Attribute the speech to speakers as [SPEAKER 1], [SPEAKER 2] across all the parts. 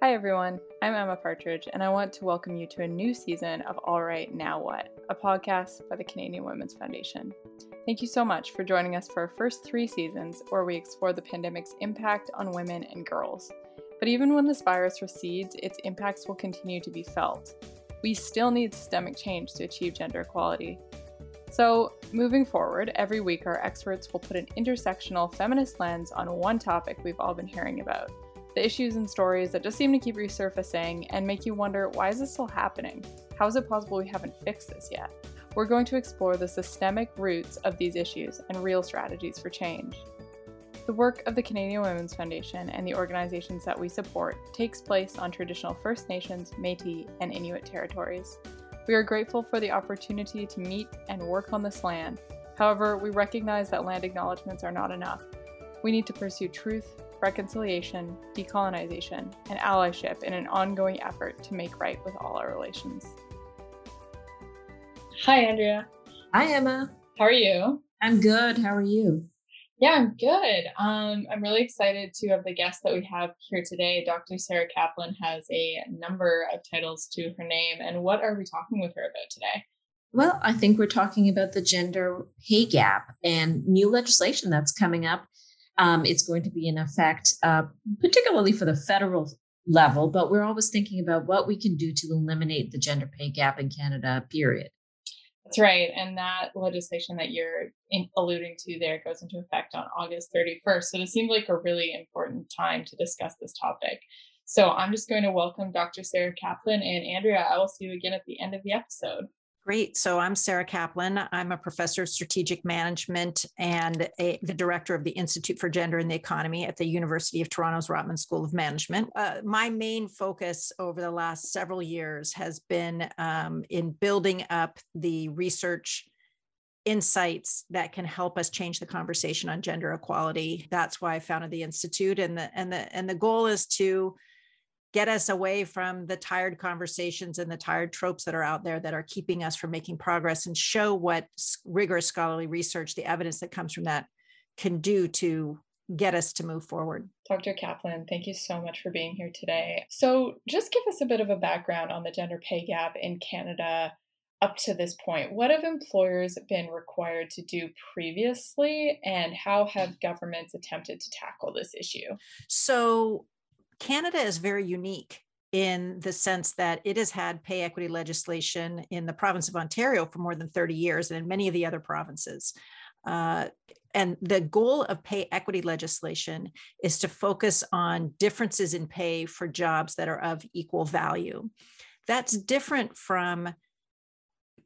[SPEAKER 1] Hi everyone, I'm Emma Partridge, and I want to welcome you to a new season of All Right Now What, a podcast by the Canadian Women's Foundation. Thank you so much for joining us for our first three seasons where we explore the pandemic's impact on women and girls. But even when this virus recedes, its impacts will continue to be felt. We still need systemic change to achieve gender equality. So, moving forward, every week our experts will put an intersectional feminist lens on one topic we've all been hearing about the issues and stories that just seem to keep resurfacing and make you wonder why is this still happening? How is it possible we haven't fixed this yet? We're going to explore the systemic roots of these issues and real strategies for change. The work of the Canadian Women's Foundation and the organizations that we support takes place on traditional First Nations, Metis, and Inuit territories. We are grateful for the opportunity to meet and work on this land. However, we recognize that land acknowledgements are not enough. We need to pursue truth, reconciliation, decolonization, and allyship in an ongoing effort to make right with all our relations. Hi, Andrea.
[SPEAKER 2] Hi, Emma.
[SPEAKER 1] How are you?
[SPEAKER 2] I'm good. How are you?
[SPEAKER 1] Yeah, I'm good. Um, I'm really excited to have the guest that we have here today. Dr. Sarah Kaplan has a number of titles to her name. And what are we talking with her about today?
[SPEAKER 2] Well, I think we're talking about the gender pay gap and new legislation that's coming up um, it's going to be in effect, uh, particularly for the federal level, but we're always thinking about what we can do to eliminate the gender pay gap in Canada, period.
[SPEAKER 1] That's right. And that legislation that you're in, alluding to there goes into effect on August 31st. So it seems like a really important time to discuss this topic. So I'm just going to welcome Dr. Sarah Kaplan and Andrea. I will see you again at the end of the episode.
[SPEAKER 3] Great. So I'm Sarah Kaplan. I'm a professor of strategic management and a, the director of the Institute for Gender and the Economy at the University of Toronto's Rotman School of Management. Uh, my main focus over the last several years has been um, in building up the research insights that can help us change the conversation on gender equality. That's why I founded the institute, and the and the and the goal is to get us away from the tired conversations and the tired tropes that are out there that are keeping us from making progress and show what rigorous scholarly research, the evidence that comes from that, can do to get us to move forward.
[SPEAKER 1] Dr. Kaplan, thank you so much for being here today. So, just give us a bit of a background on the gender pay gap in Canada up to this point. What have employers been required to do previously, and how have governments attempted to tackle this issue?
[SPEAKER 3] So, Canada is very unique in the sense that it has had pay equity legislation in the province of Ontario for more than 30 years and in many of the other provinces. Uh, and the goal of pay equity legislation is to focus on differences in pay for jobs that are of equal value. That's different from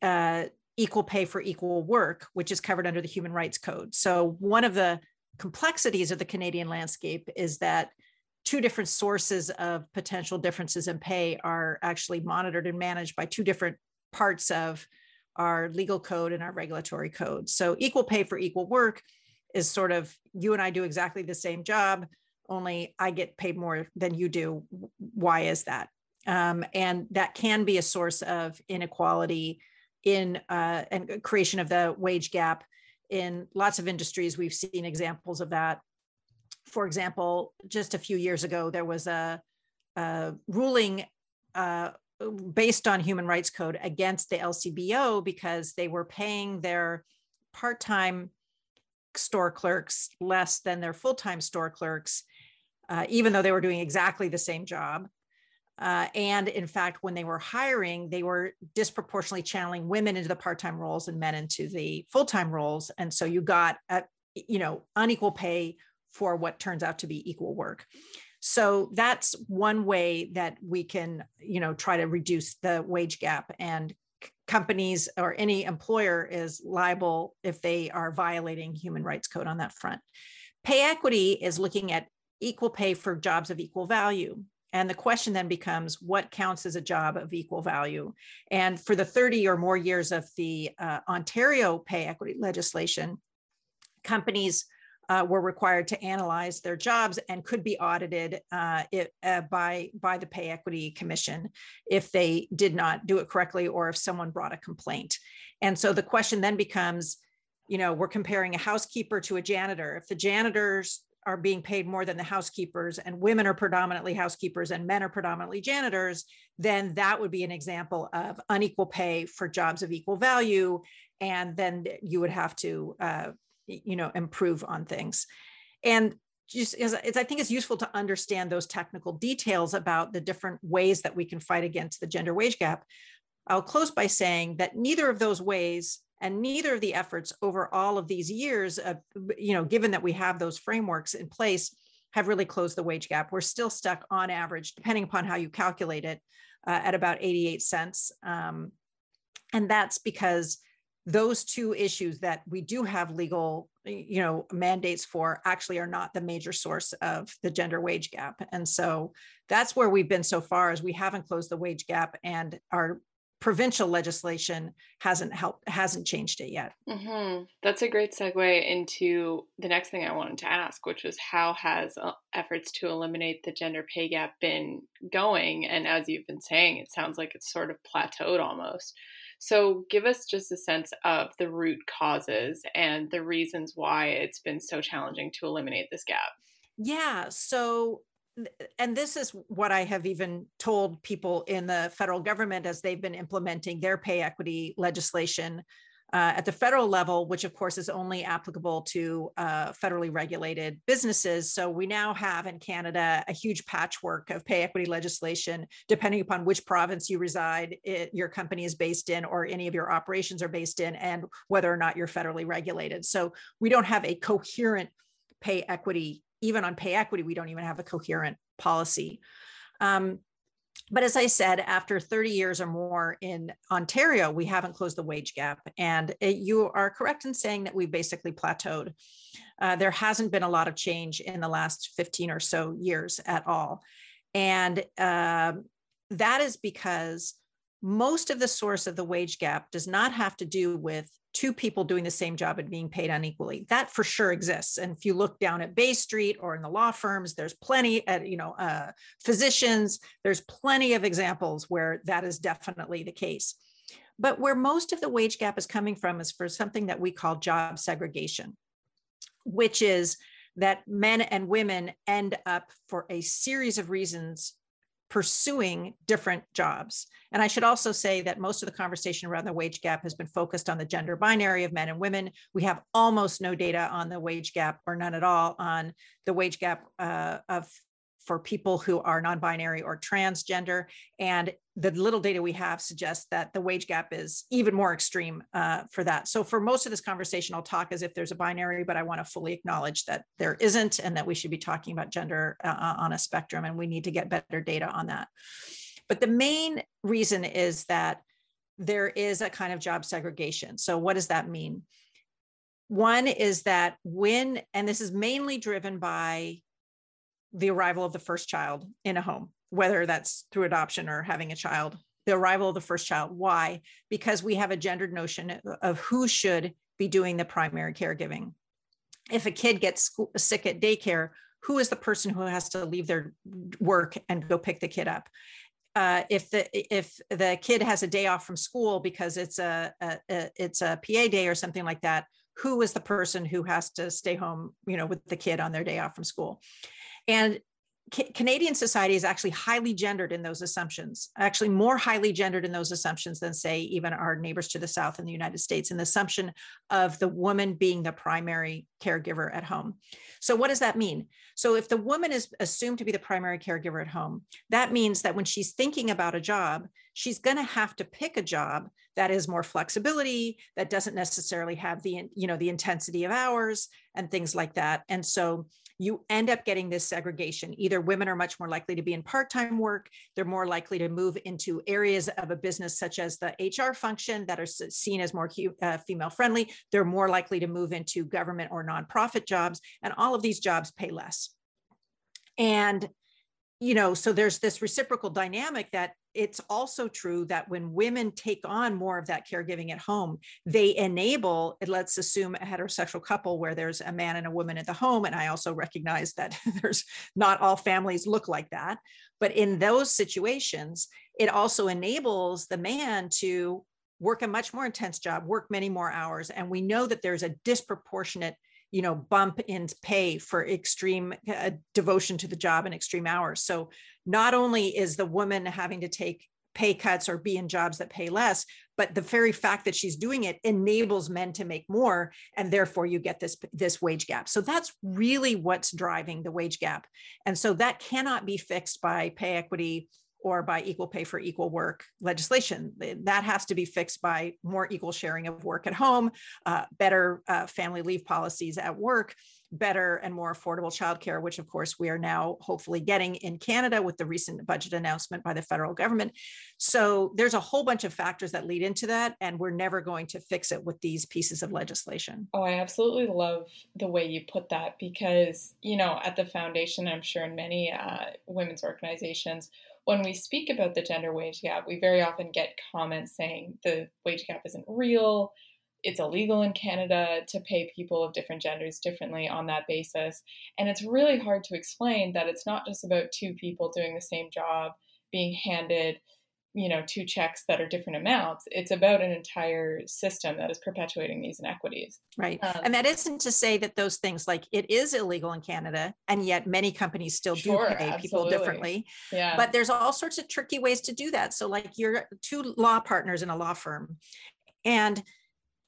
[SPEAKER 3] uh, equal pay for equal work, which is covered under the Human Rights Code. So, one of the complexities of the Canadian landscape is that two different sources of potential differences in pay are actually monitored and managed by two different parts of our legal code and our regulatory code. So, equal pay for equal work is sort of you and I do exactly the same job, only I get paid more than you do. Why is that? Um, and that can be a source of inequality in uh, and creation of the wage gap in lots of industries. We've seen examples of that for example, just a few years ago, there was a, a ruling uh, based on human rights code against the LCBO because they were paying their part-time store clerks less than their full-time store clerks, uh, even though they were doing exactly the same job. Uh, and in fact, when they were hiring, they were disproportionately channeling women into the part-time roles and men into the full-time roles. And so you got, a, you know, unequal pay for what turns out to be equal work. So that's one way that we can, you know, try to reduce the wage gap and companies or any employer is liable if they are violating human rights code on that front. Pay equity is looking at equal pay for jobs of equal value. And the question then becomes what counts as a job of equal value? And for the 30 or more years of the uh, Ontario pay equity legislation, companies uh, were required to analyze their jobs and could be audited uh, it, uh, by by the Pay Equity Commission if they did not do it correctly or if someone brought a complaint. And so the question then becomes, you know, we're comparing a housekeeper to a janitor. If the janitor's are being paid more than the housekeepers and women are predominantly housekeepers and men are predominantly janitors then that would be an example of unequal pay for jobs of equal value and then you would have to uh, you know improve on things. And just as I think it's useful to understand those technical details about the different ways that we can fight against the gender wage gap. I'll close by saying that neither of those ways and neither of the efforts over all of these years of you know given that we have those frameworks in place have really closed the wage gap. We're still stuck on average depending upon how you calculate it uh, at about 88 cents. Um, and that's because those two issues that we do have legal you know mandates for actually are not the major source of the gender wage gap. And so that's where we've been so far as we haven't closed the wage gap and our provincial legislation hasn't helped hasn't changed it yet.
[SPEAKER 1] Mm-hmm. that's a great segue into the next thing i wanted to ask which was how has uh, efforts to eliminate the gender pay gap been going? And as you've been saying it sounds like it's sort of plateaued almost so give us just a sense of the root causes and the reasons why it's been so challenging to eliminate this gap.
[SPEAKER 3] Yeah so and this is what I have even told people in the federal government as they've been implementing their pay equity legislation uh, at the federal level, which of course is only applicable to uh, federally regulated businesses. So we now have in Canada a huge patchwork of pay equity legislation, depending upon which province you reside, it, your company is based in, or any of your operations are based in, and whether or not you're federally regulated. So we don't have a coherent pay equity even on pay equity, we don't even have a coherent policy. Um, but as I said, after 30 years or more in Ontario, we haven't closed the wage gap. And it, you are correct in saying that we've basically plateaued. Uh, there hasn't been a lot of change in the last 15 or so years at all. And uh, that is because most of the source of the wage gap does not have to do with two people doing the same job and being paid unequally. That for sure exists. And if you look down at Bay Street or in the law firms, there's plenty at, you know, uh, physicians, there's plenty of examples where that is definitely the case. But where most of the wage gap is coming from is for something that we call job segregation, which is that men and women end up for a series of reasons pursuing different jobs. And I should also say that most of the conversation around the wage gap has been focused on the gender binary of men and women. We have almost no data on the wage gap or none at all on the wage gap uh, of for people who are non-binary or transgender and the little data we have suggests that the wage gap is even more extreme uh, for that. So for most of this conversation i'll talk as if there's a binary but i want to fully acknowledge that there isn't and that we should be talking about gender uh, uh, on a spectrum and we need to get better data on that. But the main reason is that there is a kind of job segregation. So what does that mean? One is that when and this is mainly driven by the arrival of the first child in a home, whether that's through adoption or having a child, the arrival of the first child. Why? Because we have a gendered notion of who should be doing the primary caregiving. If a kid gets sick at daycare, who is the person who has to leave their work and go pick the kid up? Uh, if the if the kid has a day off from school because it's a, a, a it's a PA day or something like that, who is the person who has to stay home, you know, with the kid on their day off from school? And Canadian society is actually highly gendered in those assumptions, actually more highly gendered in those assumptions than, say, even our neighbors to the south in the United States, in the assumption of the woman being the primary caregiver at home. So, what does that mean? So, if the woman is assumed to be the primary caregiver at home, that means that when she's thinking about a job, she's going to have to pick a job that is more flexibility, that doesn't necessarily have the, you know, the intensity of hours and things like that. And so, you end up getting this segregation. Either women are much more likely to be in part time work, they're more likely to move into areas of a business such as the HR function that are seen as more uh, female friendly. They're more likely to move into government or nonprofit jobs, and all of these jobs pay less. And you know, so there's this reciprocal dynamic that it's also true that when women take on more of that caregiving at home, they enable, it. let's assume a heterosexual couple where there's a man and a woman at the home. And I also recognize that there's not all families look like that. But in those situations, it also enables the man to work a much more intense job, work many more hours. And we know that there's a disproportionate you know bump in pay for extreme uh, devotion to the job and extreme hours. So not only is the woman having to take pay cuts or be in jobs that pay less but the very fact that she's doing it enables men to make more and therefore you get this this wage gap. So that's really what's driving the wage gap. And so that cannot be fixed by pay equity or by equal pay for equal work legislation. That has to be fixed by more equal sharing of work at home, uh, better uh, family leave policies at work, better and more affordable childcare, which of course we are now hopefully getting in Canada with the recent budget announcement by the federal government. So there's a whole bunch of factors that lead into that, and we're never going to fix it with these pieces of legislation.
[SPEAKER 1] Oh, I absolutely love the way you put that because, you know, at the foundation, I'm sure in many uh, women's organizations, when we speak about the gender wage gap, we very often get comments saying the wage gap isn't real. It's illegal in Canada to pay people of different genders differently on that basis. And it's really hard to explain that it's not just about two people doing the same job being handed you know two checks that are different amounts it's about an entire system that is perpetuating these inequities
[SPEAKER 3] right um, and that isn't to say that those things like it is illegal in canada and yet many companies still sure, do pay absolutely. people differently yeah but there's all sorts of tricky ways to do that so like you're two law partners in a law firm and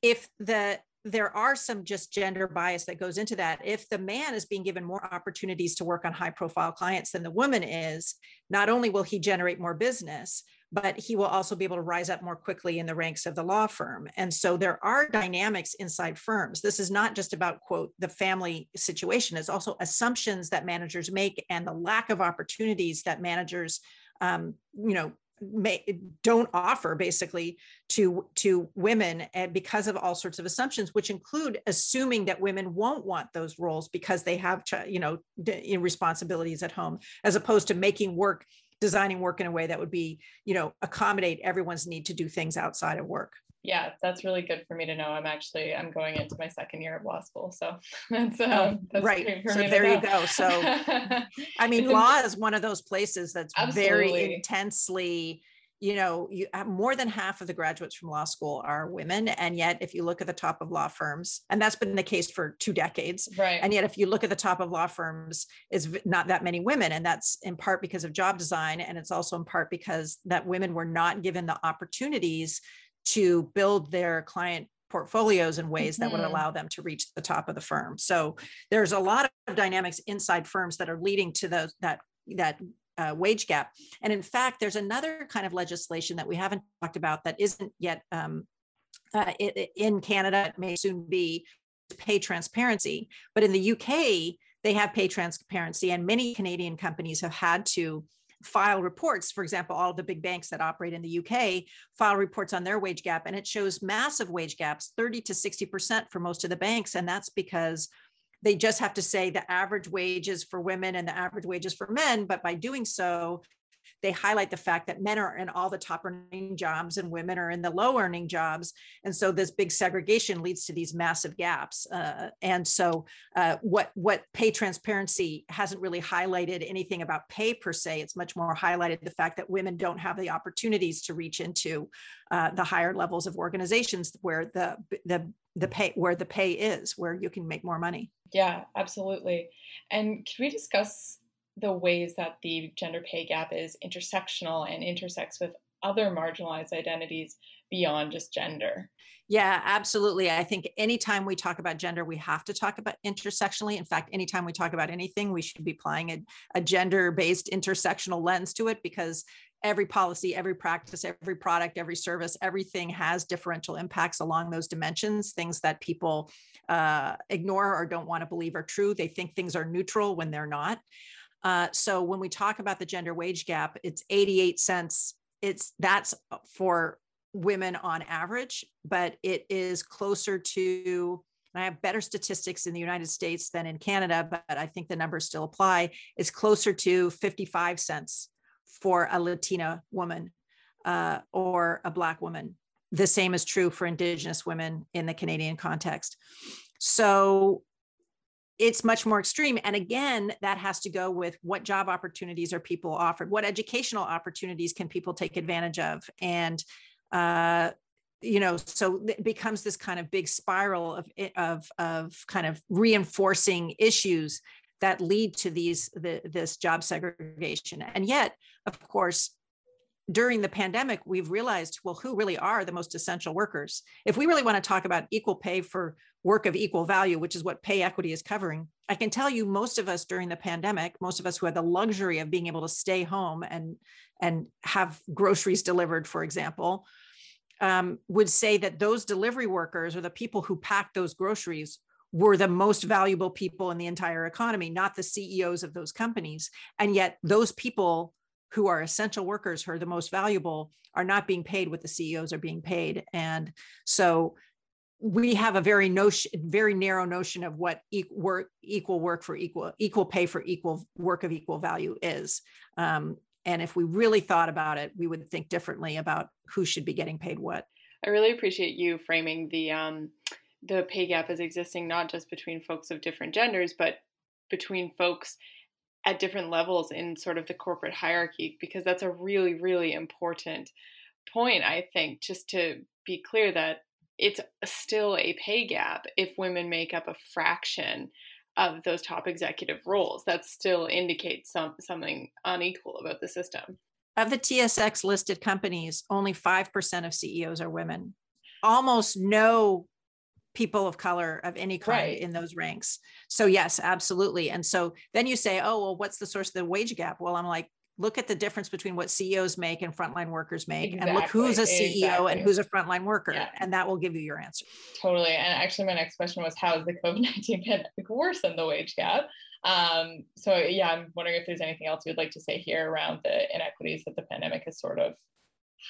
[SPEAKER 3] if the there are some just gender bias that goes into that. If the man is being given more opportunities to work on high profile clients than the woman is, not only will he generate more business, but he will also be able to rise up more quickly in the ranks of the law firm. And so there are dynamics inside firms. This is not just about, quote, the family situation, it's also assumptions that managers make and the lack of opportunities that managers, um, you know, May, don't offer basically to to women and because of all sorts of assumptions which include assuming that women won't want those roles because they have you know responsibilities at home as opposed to making work designing work in a way that would be you know accommodate everyone's need to do things outside of work.
[SPEAKER 1] Yeah that's really good for me to know. I'm actually i'm going into my second year of law school so that's, uh, that's
[SPEAKER 3] right. so there you go. So i mean law is one of those places that's Absolutely. very intensely you know you have more than half of the graduates from law school are women and yet if you look at the top of law firms and that's been the case for two decades
[SPEAKER 1] right
[SPEAKER 3] and yet if you look at the top of law firms is not that many women and that's in part because of job design and it's also in part because that women were not given the opportunities to build their client portfolios in ways that would mm-hmm. allow them to reach the top of the firm so there's a lot of dynamics inside firms that are leading to those that that uh, wage gap. And in fact, there's another kind of legislation that we haven't talked about that isn't yet um, uh, in Canada, it may soon be pay transparency. But in the UK, they have pay transparency, and many Canadian companies have had to file reports. For example, all the big banks that operate in the UK file reports on their wage gap, and it shows massive wage gaps 30 to 60% for most of the banks. And that's because they just have to say the average wages for women and the average wages for men. But by doing so, they highlight the fact that men are in all the top earning jobs and women are in the low earning jobs. And so this big segregation leads to these massive gaps. Uh, and so uh, what, what pay transparency hasn't really highlighted anything about pay per se. It's much more highlighted the fact that women don't have the opportunities to reach into uh, the higher levels of organizations where the, the, the pay, where the pay is, where you can make more money.
[SPEAKER 1] Yeah, absolutely. And can we discuss the ways that the gender pay gap is intersectional and intersects with other marginalized identities beyond just gender.
[SPEAKER 3] Yeah, absolutely. I think anytime we talk about gender, we have to talk about intersectionally. In fact, anytime we talk about anything, we should be applying a, a gender based intersectional lens to it because every policy, every practice, every product, every service, everything has differential impacts along those dimensions, things that people uh, ignore or don't want to believe are true. They think things are neutral when they're not. Uh, so when we talk about the gender wage gap, it's 88 cents. It's that's for women on average, but it is closer to. I have better statistics in the United States than in Canada, but I think the numbers still apply. It's closer to 55 cents for a Latina woman uh, or a Black woman. The same is true for Indigenous women in the Canadian context. So it's much more extreme. And again, that has to go with what job opportunities are people offered, what educational opportunities can people take advantage of, and uh, you know so it becomes this kind of big spiral of of of kind of reinforcing issues that lead to these the, this job segregation and yet of course during the pandemic we've realized well who really are the most essential workers if we really want to talk about equal pay for work of equal value which is what pay equity is covering i can tell you most of us during the pandemic most of us who had the luxury of being able to stay home and and have groceries delivered for example um, would say that those delivery workers or the people who packed those groceries were the most valuable people in the entire economy, not the CEOs of those companies. And yet, those people who are essential workers, who are the most valuable, are not being paid what the CEOs are being paid. And so, we have a very notion, very narrow notion of what work, equal work for equal, equal pay for equal work of equal value is. Um, and if we really thought about it, we would think differently about who should be getting paid what.
[SPEAKER 1] I really appreciate you framing the um, the pay gap as existing not just between folks of different genders, but between folks at different levels in sort of the corporate hierarchy, because that's a really, really important point, I think, just to be clear that it's still a pay gap if women make up a fraction of those top executive roles. That still indicates some something unequal about the system.
[SPEAKER 3] Of the TSX listed companies, only 5% of CEOs are women. Almost no people of color of any kind right. in those ranks. So yes, absolutely. And so then you say, "Oh, well what's the source of the wage gap?" Well, I'm like, look at the difference between what CEOs make and frontline workers make, exactly. and look who's a CEO exactly. and who's a frontline worker, yeah. and that will give you your answer.
[SPEAKER 1] Totally. And actually, my next question was, how is the COVID nineteen pandemic worsen the wage gap? Um, so yeah, I'm wondering if there's anything else you'd like to say here around the inequities that the pandemic has sort of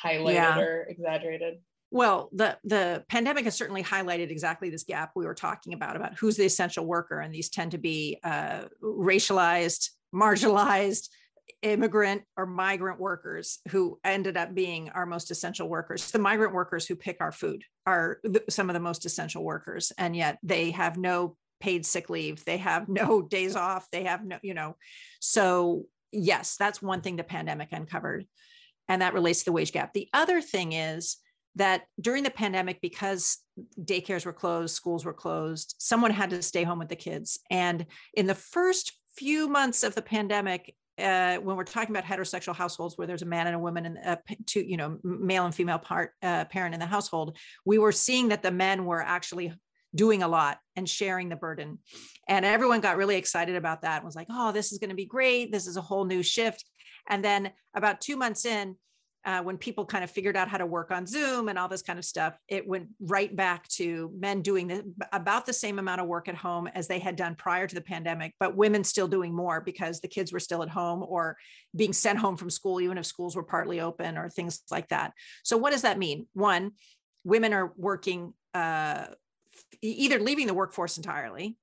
[SPEAKER 1] highlighted yeah. or exaggerated.
[SPEAKER 3] Well, the the pandemic has certainly highlighted exactly this gap we were talking about about who's the essential worker, and these tend to be uh, racialized, marginalized, immigrant or migrant workers who ended up being our most essential workers. The migrant workers who pick our food are some of the most essential workers, and yet they have no paid sick leave. They have no days off. They have no, you know. So, yes, that's one thing the pandemic uncovered, and that relates to the wage gap. The other thing is that during the pandemic, because daycares were closed, schools were closed, someone had to stay home with the kids. And in the first few months of the pandemic, uh, when we're talking about heterosexual households where there's a man and a woman and a two, you know, male and female part uh, parent in the household, we were seeing that the men were actually doing a lot and sharing the burden, and everyone got really excited about that. And was like, oh, this is going to be great. This is a whole new shift. And then about two months in, uh, when people kind of figured out how to work on Zoom and all this kind of stuff, it went right back to men doing the, about the same amount of work at home as they had done prior to the pandemic, but women still doing more because the kids were still at home or being sent home from school, even if schools were partly open or things like that. So, what does that mean? One, women are working, uh, either leaving the workforce entirely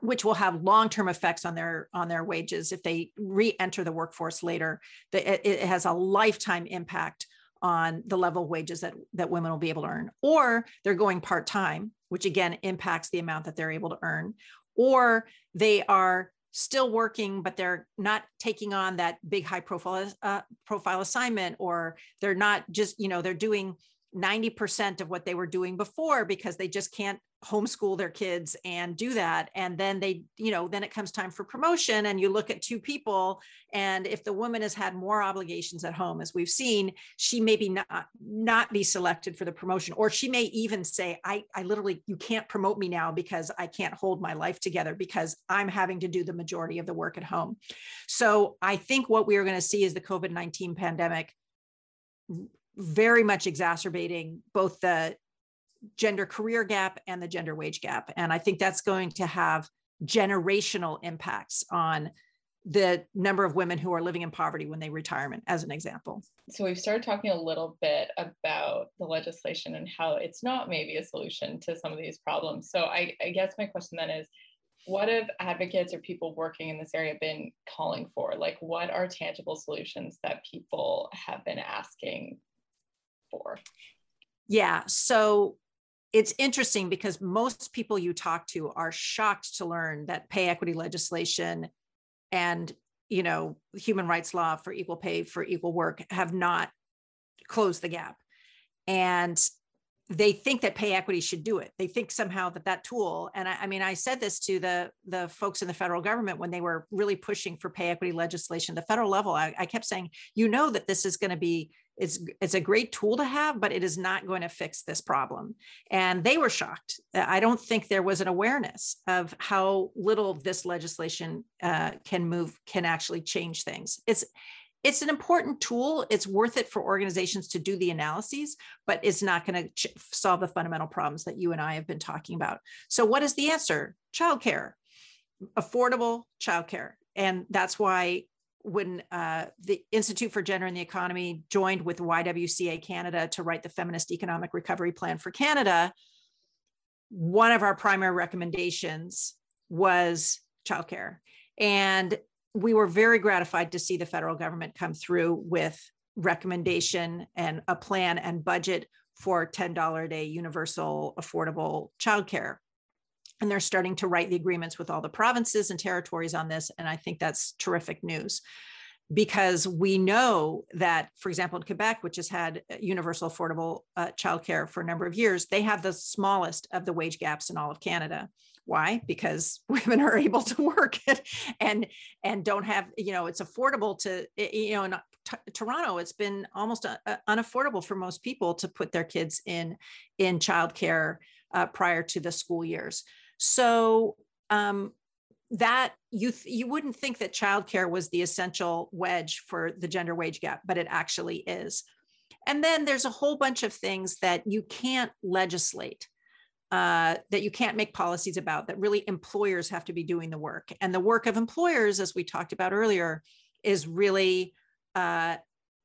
[SPEAKER 3] which will have long-term effects on their on their wages if they re-enter the workforce later it, it has a lifetime impact on the level of wages that that women will be able to earn. Or they're going part-time which again impacts the amount that they're able to earn. Or they are still working but they're not taking on that big high profile uh, profile assignment or they're not just you know they're doing 90% of what they were doing before because they just can't homeschool their kids and do that. And then they you know then it comes time for promotion and you look at two people and if the woman has had more obligations at home as we've seen she may be not not be selected for the promotion or she may even say i i literally you can't promote me now because i can't hold my life together because i'm having to do the majority of the work at home. So i think what we are going to see is the covid-19 pandemic very much exacerbating both the gender career gap and the gender wage gap. And I think that's going to have generational impacts on the number of women who are living in poverty when they retirement, as an example.
[SPEAKER 1] So we've started talking a little bit about the legislation and how it's not maybe a solution to some of these problems. So I, I guess my question then is, what have advocates or people working in this area been calling for? Like, what are tangible solutions that people have been asking for?
[SPEAKER 3] Yeah. So it's interesting because most people you talk to are shocked to learn that pay equity legislation and you know human rights law for equal pay for equal work have not closed the gap and they think that pay equity should do it. They think somehow that that tool, and I, I, mean, I said this to the the folks in the federal government when they were really pushing for pay equity legislation, the federal level. I, I kept saying, you know, that this is going to be it's it's a great tool to have, but it is not going to fix this problem. And they were shocked. I don't think there was an awareness of how little this legislation uh, can move, can actually change things. It's it's an important tool. It's worth it for organizations to do the analyses, but it's not going to ch- solve the fundamental problems that you and I have been talking about. So, what is the answer? Childcare, affordable childcare. And that's why when uh, the Institute for Gender and the Economy joined with YWCA Canada to write the Feminist Economic Recovery Plan for Canada, one of our primary recommendations was childcare. And we were very gratified to see the federal government come through with recommendation and a plan and budget for $10 a day universal affordable childcare. And they're starting to write the agreements with all the provinces and territories on this. And I think that's terrific news because we know that, for example, in Quebec, which has had universal affordable uh, childcare for a number of years, they have the smallest of the wage gaps in all of Canada. Why? Because women are able to work and and don't have you know it's affordable to you know in T- Toronto it's been almost uh, uh, unaffordable for most people to put their kids in in childcare uh, prior to the school years. So um, that you th- you wouldn't think that childcare was the essential wedge for the gender wage gap, but it actually is. And then there's a whole bunch of things that you can't legislate uh, that you can't make policies about that really employers have to be doing the work and the work of employers as we talked about earlier is really uh,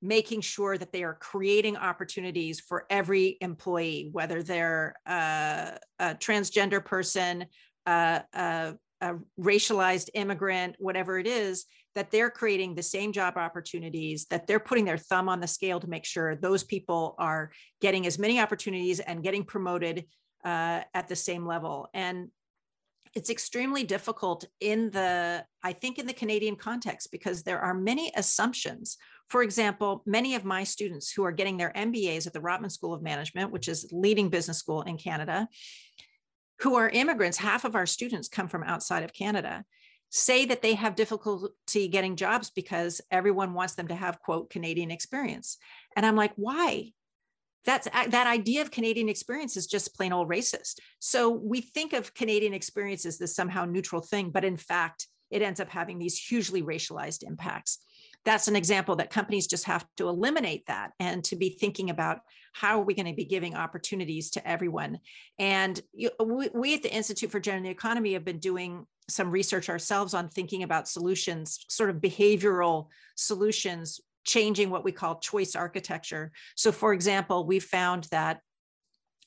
[SPEAKER 3] making sure that they are creating opportunities for every employee whether they're uh, a transgender person uh, a, a racialized immigrant whatever it is that they're creating the same job opportunities, that they're putting their thumb on the scale to make sure those people are getting as many opportunities and getting promoted uh, at the same level. And it's extremely difficult in the, I think, in the Canadian context, because there are many assumptions. For example, many of my students who are getting their MBAs at the Rotman School of Management, which is leading business school in Canada, who are immigrants, half of our students come from outside of Canada, say that they have difficulty getting jobs because everyone wants them to have, quote, Canadian experience. And I'm like, why? that's uh, that idea of Canadian experience is just plain old racist. So we think of Canadian experience as this somehow neutral thing, but in fact, it ends up having these hugely racialized impacts. That's an example that companies just have to eliminate that and to be thinking about how are we going to be giving opportunities to everyone. And you, we, we at the Institute for Gender and the Economy have been doing some research ourselves on thinking about solutions, sort of behavioral solutions changing what we call choice architecture. So, for example, we found that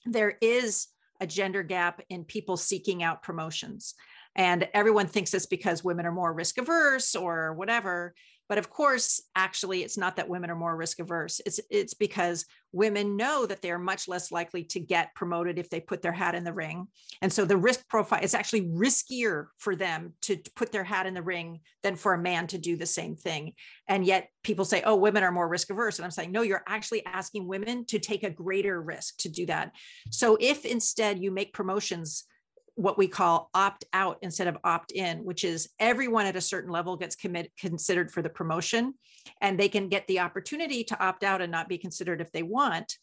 [SPEAKER 3] there is a gender gap in people seeking out promotions. And everyone thinks it's because women are more risk averse or whatever. But of course, actually, it's not that women are more risk averse. It's it's because women know that they are much less likely to get promoted if they put their hat in the ring. And so the risk profile is actually riskier for them to put their hat in the ring than for a man to do the same thing. And yet people say, oh, women are more risk averse. And I'm saying, no, you're actually asking women to take a greater risk to do that. So if instead you make promotions what we call opt out instead of opt in, which is everyone at a certain level gets commit, considered for the promotion and they can get the opportunity to opt out and not be considered if they want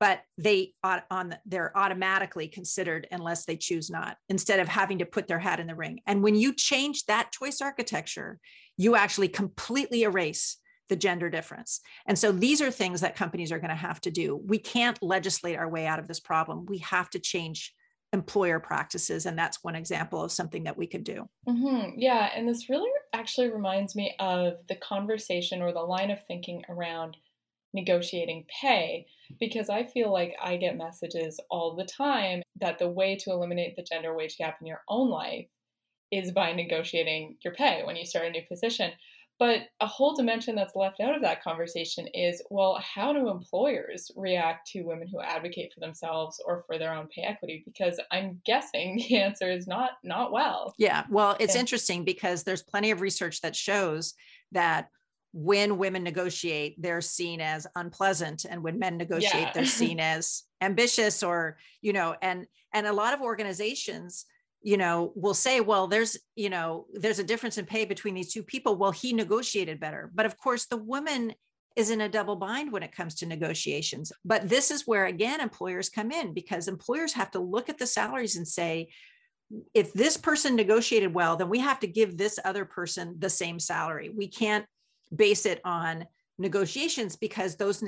[SPEAKER 3] but they on they're automatically considered unless they choose not instead of having to put their hat in the ring. And when you change that choice architecture you actually completely erase the gender difference. And so these are things that companies are going to have to do. We can't legislate our way out of this problem. We have to change employer practices and that's one example of something that we could do
[SPEAKER 1] mm-hmm. yeah and this really actually reminds me of the conversation or the line of thinking around negotiating pay because i feel like i get messages all the time that the way to eliminate the gender wage gap in your own life is by negotiating your pay when you start a new position but a whole dimension that's left out of that conversation is well, how do employers react to women who advocate for themselves or for their own pay equity? Because I'm guessing the answer is not not well.
[SPEAKER 3] Yeah, well, it's interesting because there's plenty of research that shows that when women negotiate, they're seen as unpleasant, and when men negotiate, yeah. they're seen as ambitious or you know, and and a lot of organizations you know will say well there's you know there's a difference in pay between these two people. Well he negotiated better. But of course the woman is in a double bind when it comes to negotiations. But this is where again employers come in because employers have to look at the salaries and say if this person negotiated well then we have to give this other person the same salary. We can't base it on negotiations because those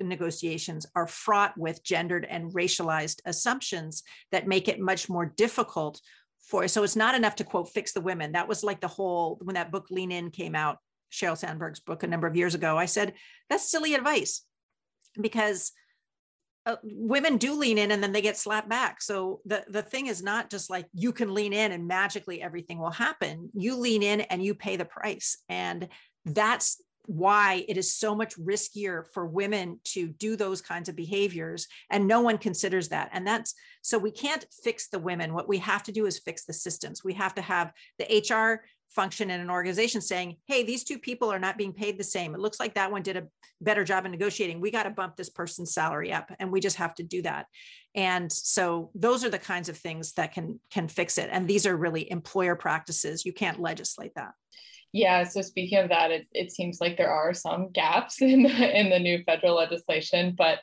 [SPEAKER 3] negotiations are fraught with gendered and racialized assumptions that make it much more difficult for so it's not enough to quote fix the women. That was like the whole when that book lean in came out sheryl sandberg's book a number of years ago i said that's silly advice because uh, women do lean in and then they get slapped back. So the the thing is not just like you can lean in and magically everything will happen. You lean in and you pay the price. And that's why it is so much riskier for women to do those kinds of behaviors and no one considers that. And that's so we can't fix the women. What we have to do is fix the systems. We have to have the hr function in an organization saying hey these two people are not being paid the same. It looks like that one did a better job in negotiating. We got to bump this person's salary up and we just have to do that. And so those are the kinds of things that can can fix it. And these are really employer practices. You can't legislate that
[SPEAKER 1] yeah, so speaking of that, it, it seems like there are some gaps in the, in the new federal legislation, but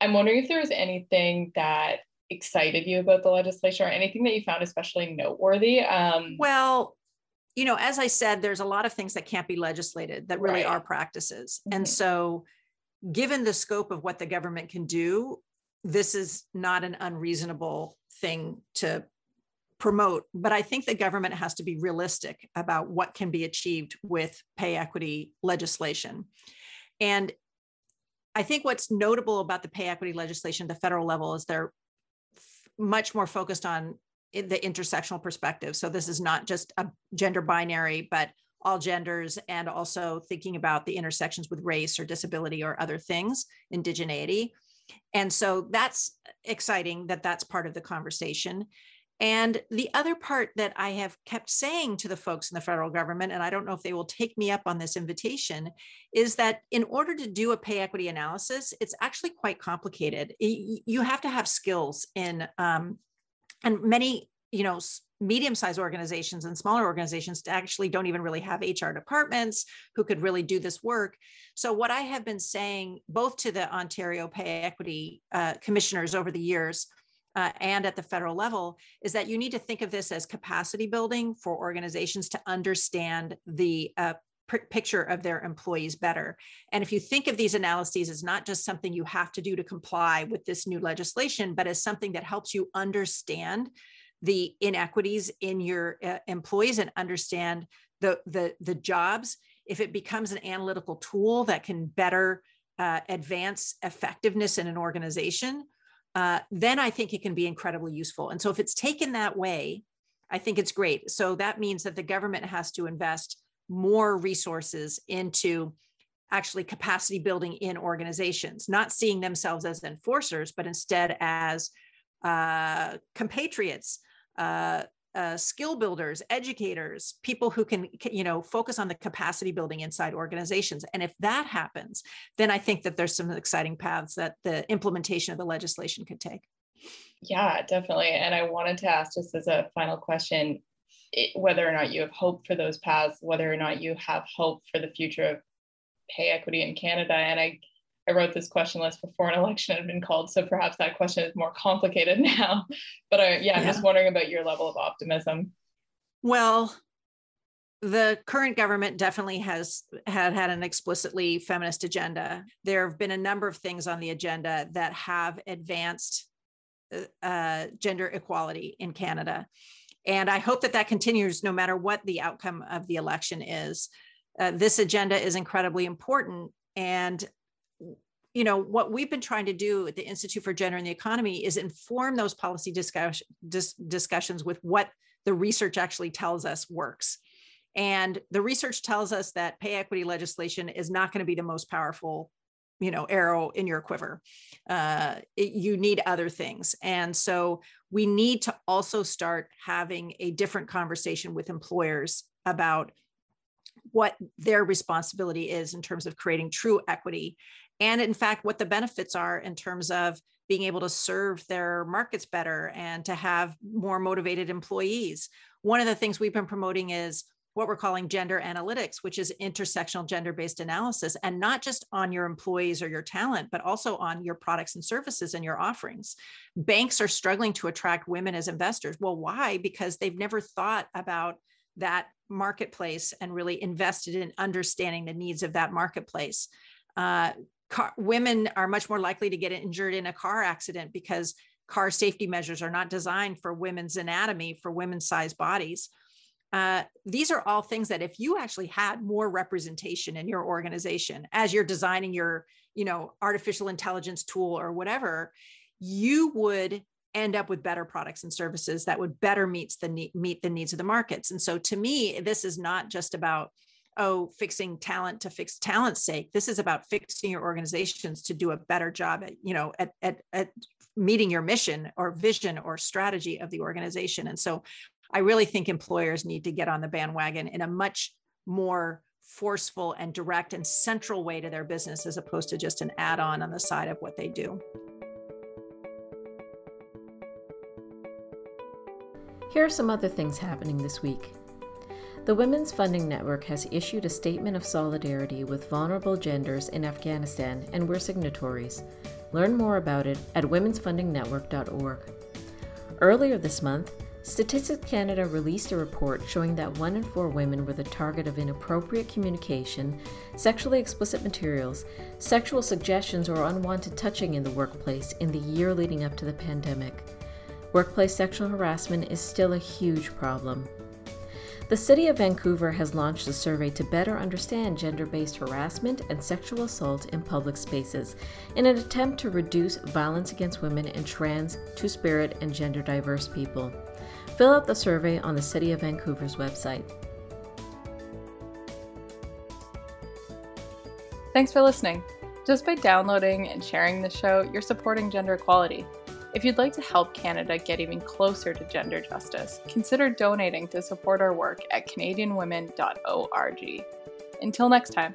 [SPEAKER 1] I'm wondering if there was anything that excited you about the legislation or anything that you found especially noteworthy. Um,
[SPEAKER 3] well, you know, as I said, there's a lot of things that can't be legislated that really right. are practices. Mm-hmm. And so, given the scope of what the government can do, this is not an unreasonable thing to promote, but I think the government has to be realistic about what can be achieved with pay equity legislation. And I think what's notable about the pay equity legislation at the federal level is they're much more focused on the intersectional perspective. So this is not just a gender binary, but all genders, and also thinking about the intersections with race or disability or other things, indigeneity. And so that's exciting that that's part of the conversation. And the other part that I have kept saying to the folks in the federal government, and I don't know if they will take me up on this invitation, is that in order to do a pay equity analysis, it's actually quite complicated. You have to have skills in, um, and many, you know, medium-sized organizations and smaller organizations actually don't even really have HR departments who could really do this work. So what I have been saying, both to the Ontario pay equity uh, commissioners over the years, uh, and at the federal level is that you need to think of this as capacity building for organizations to understand the uh, picture of their employees better. And if you think of these analyses as not just something you have to do to comply with this new legislation, but as something that helps you understand the inequities in your uh, employees and understand the, the, the jobs, if it becomes an analytical tool that can better uh, advance effectiveness in an organization, uh, then I think it can be incredibly useful. And so if it's taken that way, I think it's great. So that means that the government has to invest more resources into actually capacity building in organizations, not seeing themselves as enforcers, but instead as uh, compatriots, uh, uh, skill builders, educators, people who can, you know, focus on the capacity building inside organizations. And if that happens, then I think that there's some exciting paths that the implementation of the legislation could take.
[SPEAKER 1] Yeah, definitely. And I wanted to ask just as a final question whether or not you have hope for those paths, whether or not you have hope for the future of pay equity in Canada. And I I wrote this question list before an election had been called, so perhaps that question is more complicated now. But I, yeah, I'm yeah. just wondering about your level of optimism.
[SPEAKER 3] Well, the current government definitely has had had an explicitly feminist agenda. There have been a number of things on the agenda that have advanced uh, uh gender equality in Canada, and I hope that that continues no matter what the outcome of the election is. Uh, this agenda is incredibly important, and you know what we've been trying to do at the institute for gender and the economy is inform those policy dis, discussions with what the research actually tells us works. And the research tells us that pay equity legislation is not going to be the most powerful you know arrow in your quiver. Uh, it, you need other things. And so we need to also start having a different conversation with employers about what their responsibility is in terms of creating true equity and in fact what the benefits are in terms of being able to serve their markets better and to have more motivated employees one of the things we've been promoting is what we're calling gender analytics, which is intersectional gender based analysis, and not just on your employees or your talent, but also on your products and services and your offerings. Banks are struggling to attract women as investors. Well, why? Because they've never thought about that marketplace and really invested in understanding the needs of that marketplace. Uh, car, women are much more likely to get injured in a car accident because car safety measures are not designed for women's anatomy, for women's sized bodies. Uh, these are all things that if you actually had more representation in your organization as you're designing your you know artificial intelligence tool or whatever you would end up with better products and services that would better meet the meet the needs of the markets and so to me this is not just about oh fixing talent to fix talent's sake this is about fixing your organizations to do a better job at you know at, at, at meeting your mission or vision or strategy of the organization and so I really think employers need to get on the bandwagon in a much more forceful and direct and central way to their business as opposed to just an add on on the side of what they do.
[SPEAKER 2] Here are some other things happening this week. The Women's Funding Network has issued a statement of solidarity with vulnerable genders in Afghanistan, and we're signatories. Learn more about it at womensfundingnetwork.org. Earlier this month, Statistics Canada released a report showing that one in four women were the target of inappropriate communication, sexually explicit materials, sexual suggestions, or unwanted touching in the workplace in the year leading up to the pandemic. Workplace sexual harassment is still a huge problem. The City of Vancouver has launched a survey to better understand gender based harassment and sexual assault in public spaces in an attempt to reduce violence against women and trans, two spirit, and gender diverse people. Fill out the survey on the City of Vancouver's website.
[SPEAKER 1] Thanks for listening. Just by downloading and sharing the show, you're supporting gender equality. If you'd like to help Canada get even closer to gender justice, consider donating to support our work at CanadianWomen.org. Until next time.